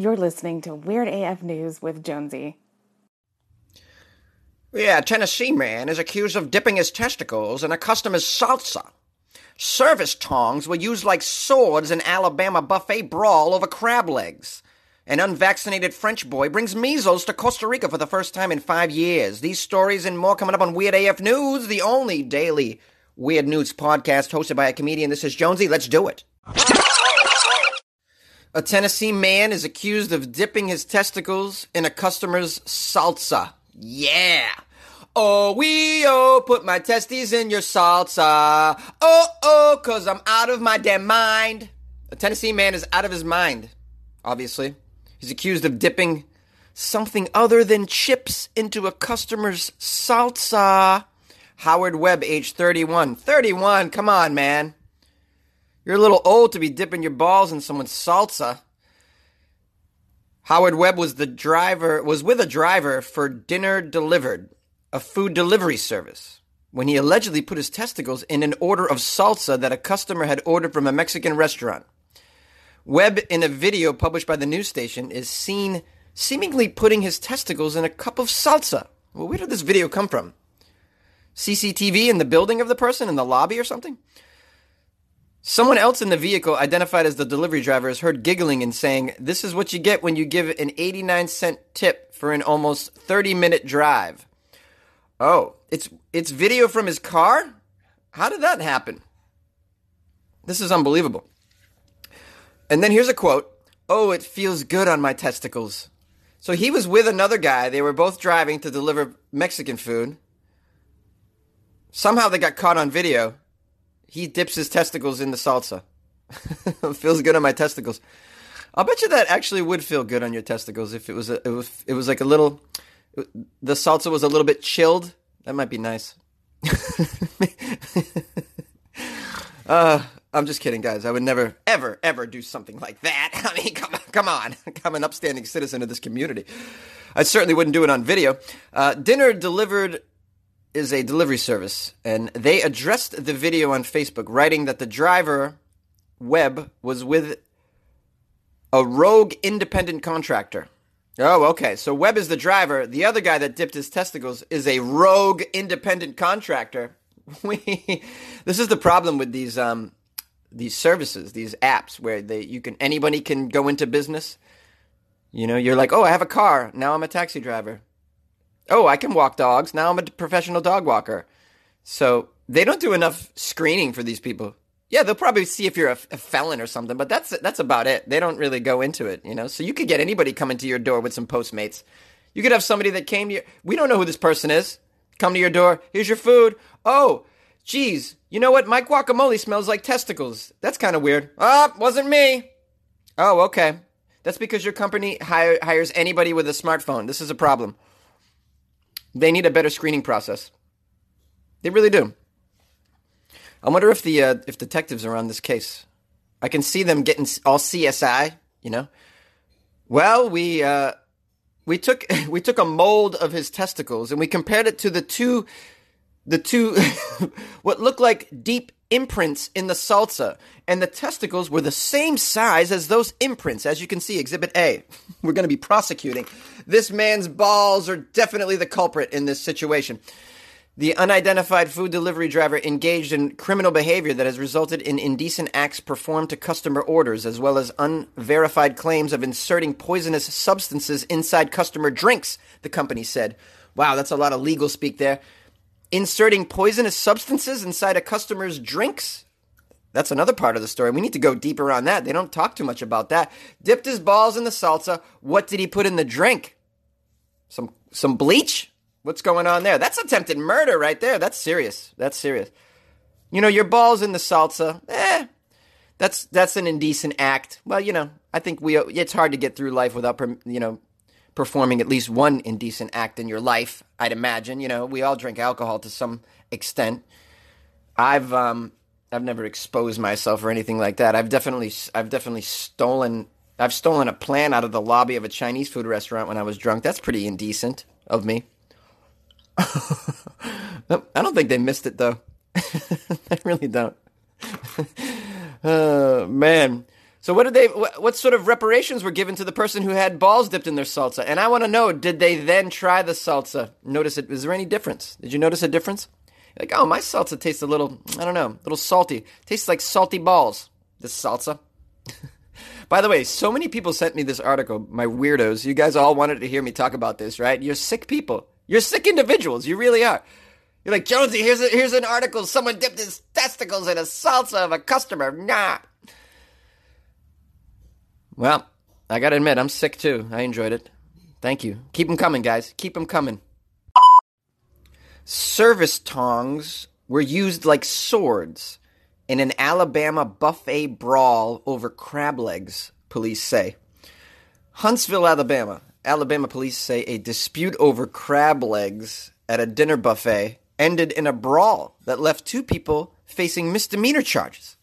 You're listening to Weird AF News with Jonesy. Yeah, Tennessee man is accused of dipping his testicles in a customer's salsa. Service tongs were used like swords in Alabama buffet brawl over crab legs. An unvaccinated French boy brings measles to Costa Rica for the first time in five years. These stories and more coming up on Weird AF News, the only daily Weird News podcast hosted by a comedian. This is Jonesy. Let's do it. A Tennessee man is accused of dipping his testicles in a customer's salsa. Yeah. Oh, we oh, put my testes in your salsa. Oh, oh, cause I'm out of my damn mind. A Tennessee man is out of his mind, obviously. He's accused of dipping something other than chips into a customer's salsa. Howard Webb, age 31. 31, come on, man. You're a little old to be dipping your balls in someone's salsa. Howard Webb was the driver was with a driver for Dinner Delivered, a food delivery service, when he allegedly put his testicles in an order of salsa that a customer had ordered from a Mexican restaurant. Webb, in a video published by the news station, is seen seemingly putting his testicles in a cup of salsa. Well, where did this video come from? CCTV in the building of the person in the lobby or something? Someone else in the vehicle, identified as the delivery driver, is heard giggling and saying, This is what you get when you give an 89 cent tip for an almost 30 minute drive. Oh, it's, it's video from his car? How did that happen? This is unbelievable. And then here's a quote Oh, it feels good on my testicles. So he was with another guy. They were both driving to deliver Mexican food. Somehow they got caught on video he dips his testicles in the salsa. Feels good on my testicles. I'll bet you that actually would feel good on your testicles if it was a, it was it was like a little the salsa was a little bit chilled. That might be nice. uh, I'm just kidding, guys. I would never, ever, ever do something like that. I mean, come on, come on. I'm an upstanding citizen of this community. I certainly wouldn't do it on video. Uh, dinner delivered is a delivery service, and they addressed the video on Facebook, writing that the driver, Webb, was with a rogue independent contractor. Oh, okay. So Webb is the driver. The other guy that dipped his testicles is a rogue independent contractor. We, this is the problem with these um, these services, these apps, where they you can anybody can go into business. You know, you're like, oh, I have a car. Now I'm a taxi driver. Oh, I can walk dogs. Now I'm a professional dog walker. So they don't do enough screening for these people. Yeah, they'll probably see if you're a, a, felon or something, but that's that's about it. They don't really go into it, you know. So you could get anybody coming to your door with some Postmates. You could have somebody that came to. We don't know who this person is. Come to your door. Here's your food. Oh, geez, you know what? My guacamole smells like testicles. That's kind of weird. Ah, oh, wasn't me. Oh, okay. That's because your company hire, hires anybody with a smartphone. This is a problem. They need a better screening process. They really do. I wonder if the uh, if detectives are on this case. I can see them getting all CSI. You know. Well, we uh, we took we took a mold of his testicles and we compared it to the two the two what looked like deep imprints in the salsa and the testicles were the same size as those imprints. As you can see exhibit A we're going to be prosecuting. This man's balls are definitely the culprit in this situation. The unidentified food delivery driver engaged in criminal behavior that has resulted in indecent acts performed to customer orders, as well as unverified claims of inserting poisonous substances inside customer drinks, the company said. Wow, that's a lot of legal speak there inserting poisonous substances inside a customer's drinks. That's another part of the story. We need to go deeper on that. They don't talk too much about that. Dipped his balls in the salsa. What did he put in the drink? Some some bleach? What's going on there? That's attempted murder right there. That's serious. That's serious. You know, your balls in the salsa. Eh, that's that's an indecent act. Well, you know, I think we it's hard to get through life without you know performing at least one indecent act in your life, I'd imagine. You know, we all drink alcohol to some extent. I've um I've never exposed myself or anything like that. I've definitely I've definitely stolen I've stolen a plant out of the lobby of a Chinese food restaurant when I was drunk. That's pretty indecent of me. I don't think they missed it though. I really don't. oh man. So what did they? What, sort of reparations were given to the person who had balls dipped in their salsa? And I want to know: Did they then try the salsa? Notice it? Is there any difference? Did you notice a difference? Like, oh, my salsa tastes a little, I don't know, a little salty. Tastes like salty balls. This salsa. By the way, so many people sent me this article, my weirdos. You guys all wanted to hear me talk about this, right? You're sick people. You're sick individuals. You really are. You're like, Jonesy, here's, a, here's an article. Someone dipped his testicles in a salsa of a customer. Nah. Well, I gotta admit, I'm sick too. I enjoyed it. Thank you. Keep them coming, guys. Keep them coming. Service tongs were used like swords in an Alabama buffet brawl over crab legs, police say. Huntsville, Alabama. Alabama police say a dispute over crab legs at a dinner buffet ended in a brawl that left two people facing misdemeanor charges.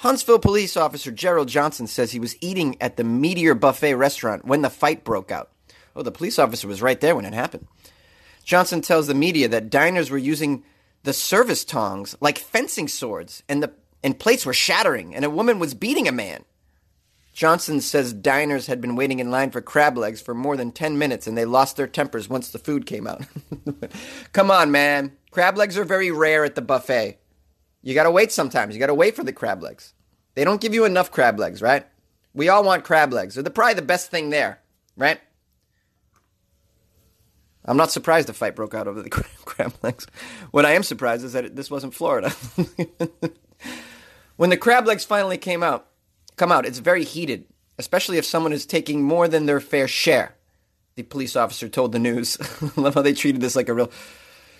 Huntsville police officer Gerald Johnson says he was eating at the Meteor Buffet restaurant when the fight broke out. Oh, the police officer was right there when it happened. Johnson tells the media that diners were using the service tongs like fencing swords, and the and plates were shattering, and a woman was beating a man. Johnson says diners had been waiting in line for crab legs for more than 10 minutes and they lost their tempers once the food came out. Come on, man. Crab legs are very rare at the buffet. You gotta wait sometimes. You gotta wait for the crab legs. They don't give you enough crab legs, right? We all want crab legs. They're probably the best thing there, right? I'm not surprised a fight broke out over the crab legs. What I am surprised is that it, this wasn't Florida. when the crab legs finally came out, come out, it's very heated, especially if someone is taking more than their fair share. The police officer told the news. Love how they treated this like a real.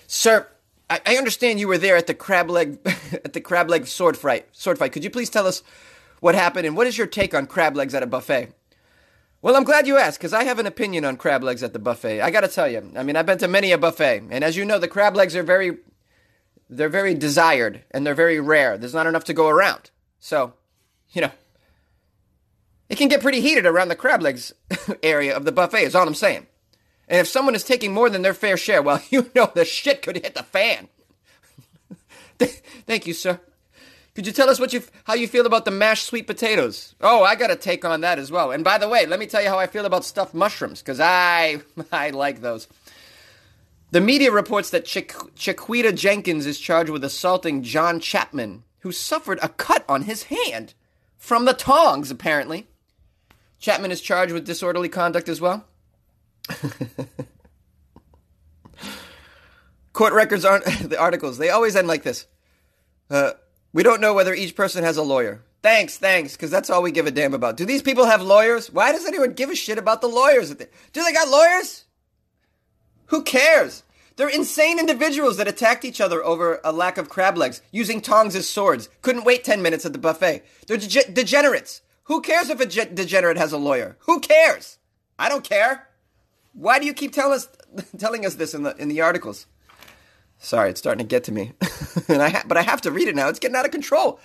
Sir, I, I understand you were there at the crab leg at the crab leg sword fight. Sword fight. Could you please tell us what happened and what is your take on crab legs at a buffet? Well, I'm glad you asked because I have an opinion on crab legs at the buffet. I got to tell you, I mean, I've been to many a buffet, and as you know, the crab legs are very, they're very desired and they're very rare. There's not enough to go around, so, you know, it can get pretty heated around the crab legs area of the buffet. Is all I'm saying. And if someone is taking more than their fair share, well, you know the shit could hit the fan. Thank you, sir. Could you tell us what you how you feel about the mashed sweet potatoes? Oh, I got a take on that as well. And by the way, let me tell you how I feel about stuffed mushrooms because I I like those. The media reports that Chiquita Jenkins is charged with assaulting John Chapman, who suffered a cut on his hand from the tongs. Apparently, Chapman is charged with disorderly conduct as well. Court records aren't the articles. They always end like this. Uh, we don't know whether each person has a lawyer. Thanks, thanks, because that's all we give a damn about. Do these people have lawyers? Why does anyone give a shit about the lawyers? Do they got lawyers? Who cares? They're insane individuals that attacked each other over a lack of crab legs, using tongs as swords. Couldn't wait 10 minutes at the buffet. They're de- degenerates. Who cares if a ge- degenerate has a lawyer? Who cares? I don't care. Why do you keep tell us, telling us this in the in the articles? Sorry, it's starting to get to me. and I ha- but I have to read it now. It's getting out of control.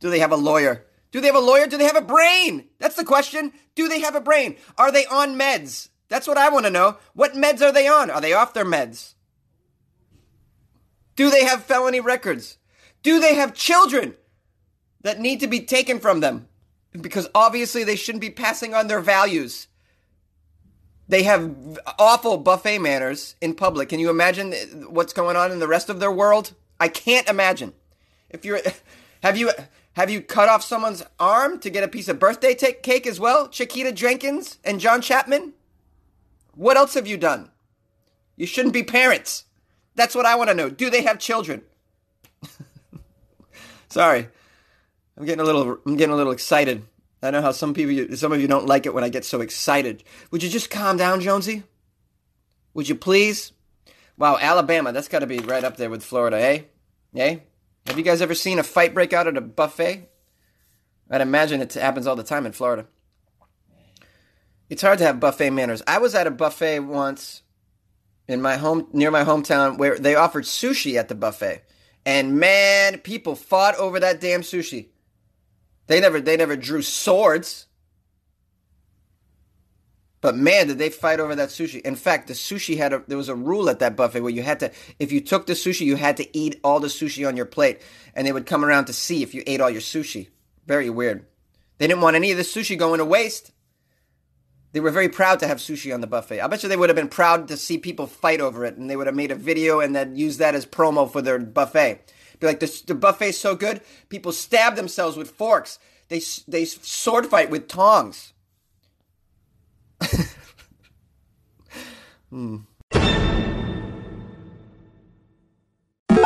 Do they have a lawyer? Do they have a lawyer? Do they have a brain? That's the question. Do they have a brain? Are they on meds? That's what I want to know. What meds are they on? Are they off their meds? Do they have felony records? Do they have children that need to be taken from them? Because obviously they shouldn't be passing on their values. They have awful buffet manners in public. Can you imagine what's going on in the rest of their world? I can't imagine. If you're, have you have you cut off someone's arm to get a piece of birthday cake as well? Chiquita Jenkins and John Chapman. What else have you done? You shouldn't be parents. That's what I want to know. Do they have children? Sorry, I'm getting a little. I'm getting a little excited. I know how some people, some of you don't like it when I get so excited. Would you just calm down, Jonesy? Would you please? Wow, Alabama, that's got to be right up there with Florida, eh? Eh? Have you guys ever seen a fight break out at a buffet? I'd imagine it happens all the time in Florida. It's hard to have buffet manners. I was at a buffet once in my home near my hometown where they offered sushi at the buffet. And man, people fought over that damn sushi. They never they never drew swords. But man, did they fight over that sushi. In fact, the sushi had a there was a rule at that buffet where you had to if you took the sushi, you had to eat all the sushi on your plate and they would come around to see if you ate all your sushi. Very weird. They didn't want any of the sushi going to waste. They were very proud to have sushi on the buffet. I bet you they would have been proud to see people fight over it, and they would have made a video and then used that as promo for their buffet. Like, the, the buffet's so good, people stab themselves with forks. They they sword fight with tongs. hmm.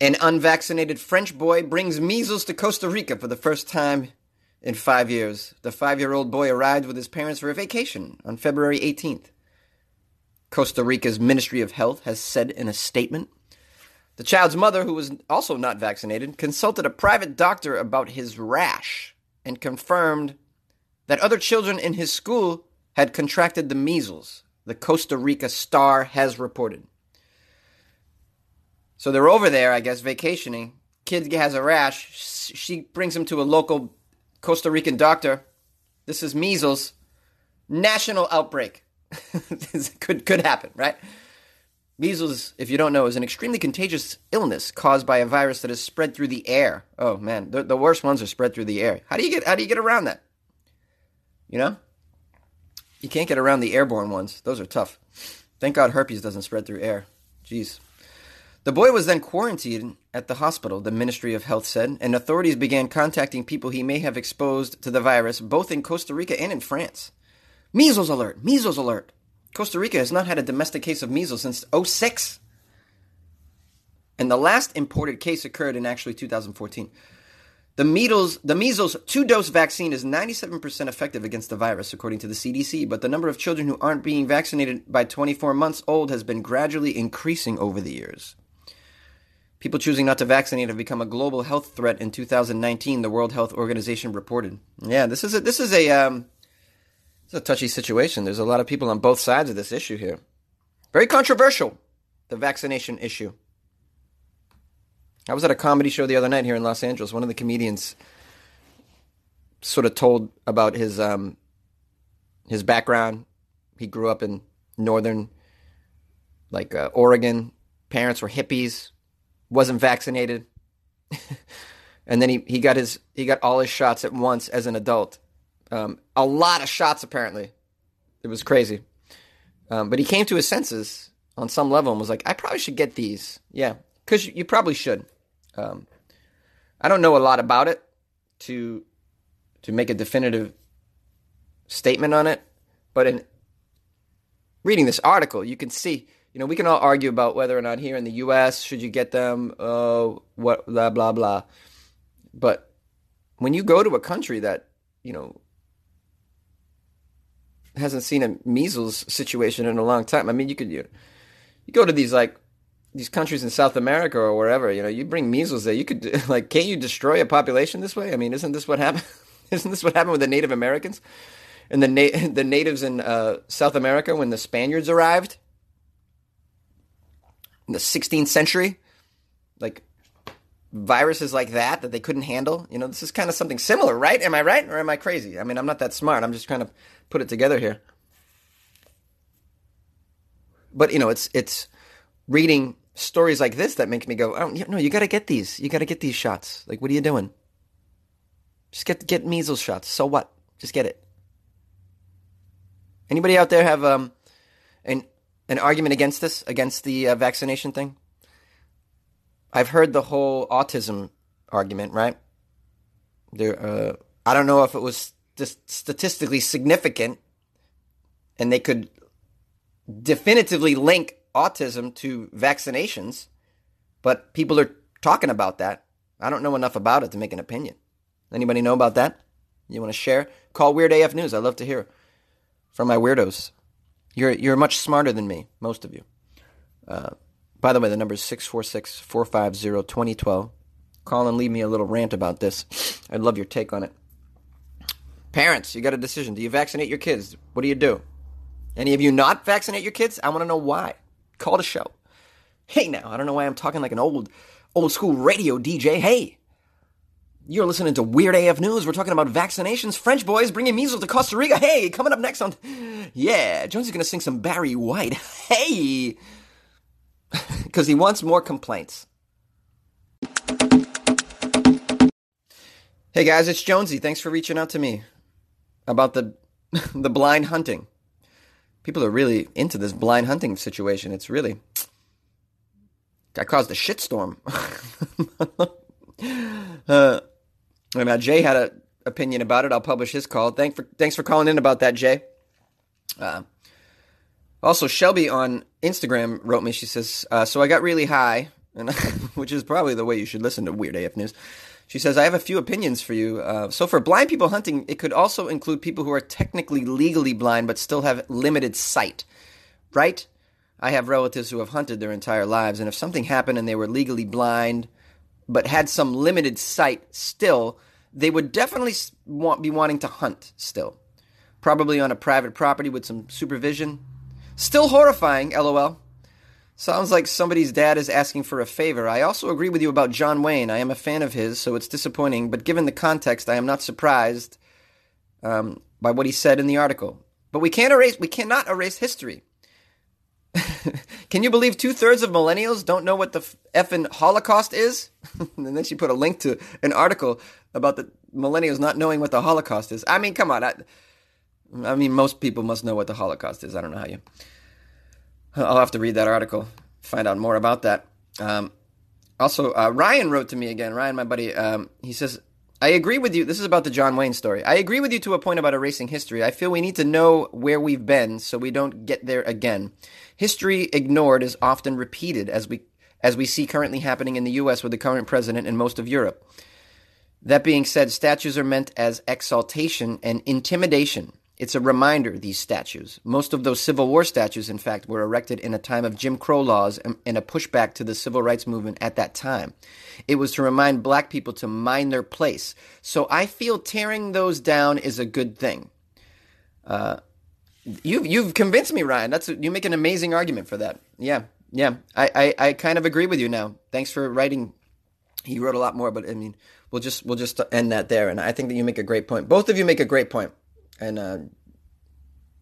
An unvaccinated French boy brings measles to Costa Rica for the first time in five years. The five year old boy arrived with his parents for a vacation on February 18th. Costa Rica's Ministry of Health has said in a statement. The child's mother, who was also not vaccinated, consulted a private doctor about his rash and confirmed that other children in his school had contracted the measles, the Costa Rica Star has reported. So they're over there, I guess, vacationing. Kid has a rash. She brings him to a local Costa Rican doctor. This is measles. National outbreak. could could happen, right? Measles, if you don't know, is an extremely contagious illness caused by a virus that is spread through the air. Oh man, the, the worst ones are spread through the air. How do you get how do you get around that? You know, you can't get around the airborne ones. Those are tough. Thank God herpes doesn't spread through air. Jeez. The boy was then quarantined at the hospital, the Ministry of Health said, and authorities began contacting people he may have exposed to the virus both in Costa Rica and in France. Measles alert! Measles alert! Costa Rica has not had a domestic case of measles since 06. And the last imported case occurred in actually 2014. The measles, the measles two-dose vaccine is 97% effective against the virus, according to the CDC. But the number of children who aren't being vaccinated by 24 months old has been gradually increasing over the years. People choosing not to vaccinate have become a global health threat in 2019. The World Health Organization reported. Yeah, this is a this is a um, it's a touchy situation. There's a lot of people on both sides of this issue here. Very controversial, the vaccination issue. I was at a comedy show the other night here in Los Angeles. One of the comedians sort of told about his um, his background. He grew up in northern, like uh, Oregon. Parents were hippies wasn't vaccinated. and then he, he got his he got all his shots at once as an adult. Um, a lot of shots apparently. It was crazy. Um, but he came to his senses on some level and was like, I probably should get these. Yeah, because you, you, probably should. Um, I don't know a lot about it to to make a definitive statement on it, but in reading this article, you can see you know, we can all argue about whether or not here in the U.S. should you get them, uh, what, blah blah blah. But when you go to a country that you know hasn't seen a measles situation in a long time, I mean, you could you, you go to these like these countries in South America or wherever, you know, you bring measles there, you could like, can't you destroy a population this way? I mean, isn't this what happened? isn't this what happened with the Native Americans and the na- the natives in uh, South America when the Spaniards arrived? In the 16th century, like viruses like that that they couldn't handle. You know, this is kind of something similar, right? Am I right or am I crazy? I mean, I'm not that smart. I'm just trying to put it together here. But you know, it's it's reading stories like this that makes me go, oh, no, you got to get these. You got to get these shots. Like, what are you doing? Just get get measles shots. So what? Just get it. Anybody out there have um an an argument against this, against the uh, vaccination thing? I've heard the whole autism argument, right? There, uh, I don't know if it was just statistically significant, and they could definitively link autism to vaccinations, but people are talking about that. I don't know enough about it to make an opinion. Anybody know about that? You want to share? Call Weird AF News. I love to hear from my weirdos. You're you're much smarter than me, most of you. Uh, by the way, the number is 646 450 2012. call and leave me a little rant about this. I'd love your take on it. Parents, you got a decision. Do you vaccinate your kids? What do you do? Any of you not vaccinate your kids? I want to know why. Call the show. Hey now, I don't know why I'm talking like an old old school radio DJ. Hey. You're listening to Weird AF News. We're talking about vaccinations. French boys bringing measles to Costa Rica. Hey, coming up next on. Yeah, Jonesy's going to sing some Barry White. Hey! Because he wants more complaints. Hey guys, it's Jonesy. Thanks for reaching out to me about the the blind hunting. People are really into this blind hunting situation. It's really I caused a shitstorm. uh, now Jay had an opinion about it. I'll publish his call. Thank for thanks for calling in about that, Jay. Uh, also, Shelby on Instagram wrote me. She says, uh, "So I got really high, and which is probably the way you should listen to Weird AF News." She says, "I have a few opinions for you. Uh, so for blind people hunting, it could also include people who are technically legally blind but still have limited sight, right? I have relatives who have hunted their entire lives, and if something happened and they were legally blind but had some limited sight still, they would definitely want, be wanting to hunt still. Probably on a private property with some supervision. Still horrifying, lol. Sounds like somebody's dad is asking for a favor. I also agree with you about John Wayne. I am a fan of his, so it's disappointing, but given the context, I am not surprised um, by what he said in the article. But we can't erase, we cannot erase history. Can you believe two thirds of millennials don't know what the effing Holocaust is? and then she put a link to an article about the millennials not knowing what the Holocaust is. I mean, come on. I, I mean, most people must know what the Holocaust is. I don't know how you. I'll have to read that article, find out more about that. Um, also, uh, Ryan wrote to me again. Ryan, my buddy, um, he says, I agree with you. This is about the John Wayne story. I agree with you to a point about erasing history. I feel we need to know where we've been so we don't get there again. History ignored is often repeated as we as we see currently happening in the US with the current president and most of Europe. That being said, statues are meant as exaltation and intimidation. It's a reminder, these statues. Most of those Civil War statues, in fact, were erected in a time of Jim Crow laws and a pushback to the civil rights movement at that time. It was to remind black people to mind their place. So I feel tearing those down is a good thing. Uh, you've, you've convinced me, Ryan. That's you make an amazing argument for that. Yeah, yeah. I, I, I kind of agree with you now. Thanks for writing. He wrote a lot more, but I mean, we'll just we'll just end that there. And I think that you make a great point. Both of you make a great point and uh,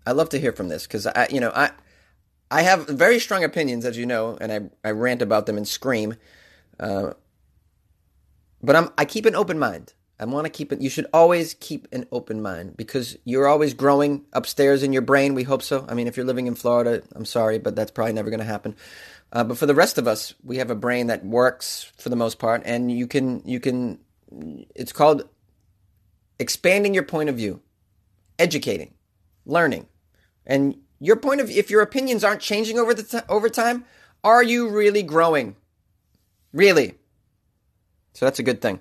I love to hear from this because I, you know, I I have very strong opinions, as you know, and I I rant about them and scream. Uh, but I'm I keep an open mind. I want to keep it. You should always keep an open mind because you're always growing upstairs in your brain. We hope so. I mean, if you're living in Florida, I'm sorry, but that's probably never going to happen. Uh, but for the rest of us, we have a brain that works for the most part, and you can you can. It's called expanding your point of view educating, learning. And your point of if your opinions aren't changing over the t- over time, are you really growing? Really? So that's a good thing.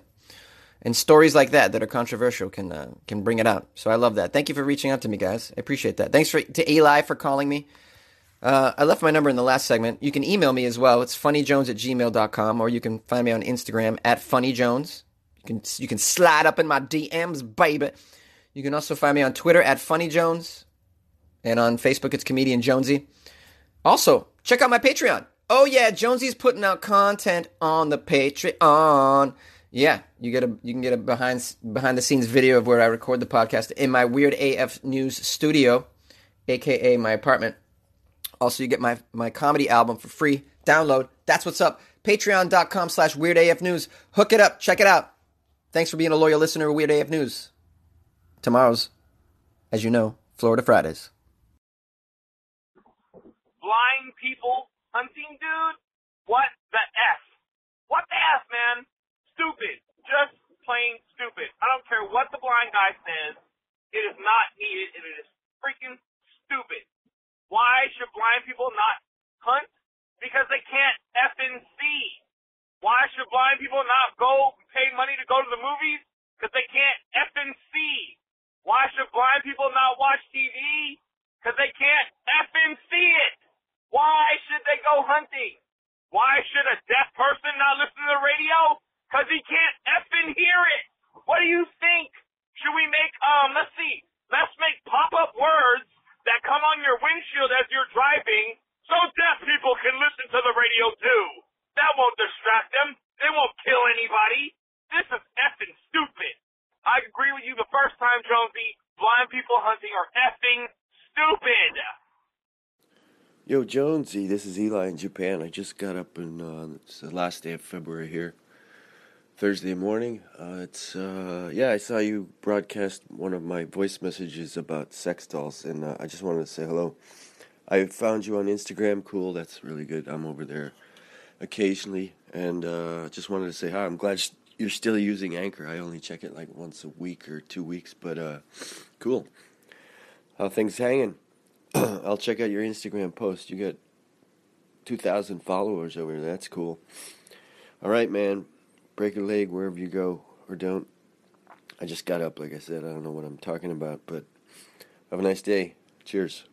And stories like that that are controversial can uh, can bring it out. So I love that. Thank you for reaching out to me, guys. I appreciate that. Thanks for, to Eli for calling me. Uh, I left my number in the last segment. You can email me as well. It's funnyjones at gmail.com, or you can find me on Instagram at funnyjones. You can, you can slide up in my DMs, baby. You can also find me on Twitter at funnyjones and on Facebook it's Comedian Jonesy. Also, check out my Patreon. Oh yeah, Jonesy's putting out content on the Patreon. Yeah, you get a you can get a behind behind the scenes video of where I record the podcast in my weird AF News studio, aka my apartment. Also, you get my my comedy album for free. Download. That's what's up. Patreon.com slash Weird AF News. Hook it up. Check it out. Thanks for being a loyal listener of Weird AF News. Tomorrow's, as you know, Florida Fridays. Blind people hunting, dude? What the F? What the F, man? Stupid. Just plain stupid. I don't care what the blind guy says. It is not needed, and it is freaking stupid. Why should blind people not hunt? Because they can't effing see. Why should blind people not go pay money to go to the movies? Because they can't effing see. Why should blind people not watch TV? Because they can't effing see it. Why should they go hunting? Why should a deaf person not listen to the radio? Because he can't effing hear it. What do you think? Should we make, um, let's see, let's make pop-up words that come on your windshield as you're driving so deaf people can listen to the radio too. That won't distract them. They won't kill anybody. This is effing stupid. I agree with you the first time, Jonesy. Blind people hunting are effing stupid. Yo, Jonesy, this is Eli in Japan. I just got up and uh, it's the last day of February here, Thursday morning. Uh, it's uh, yeah, I saw you broadcast one of my voice messages about sex dolls, and uh, I just wanted to say hello. I found you on Instagram. Cool, that's really good. I'm over there occasionally, and uh, just wanted to say hi. I'm glad you're still using Anchor. I only check it like once a week or two weeks, but uh, cool. How things hanging? I'll check out your Instagram post. You got 2,000 followers over there. That's cool. All right, man. Break a leg wherever you go or don't. I just got up, like I said. I don't know what I'm talking about, but have a nice day. Cheers.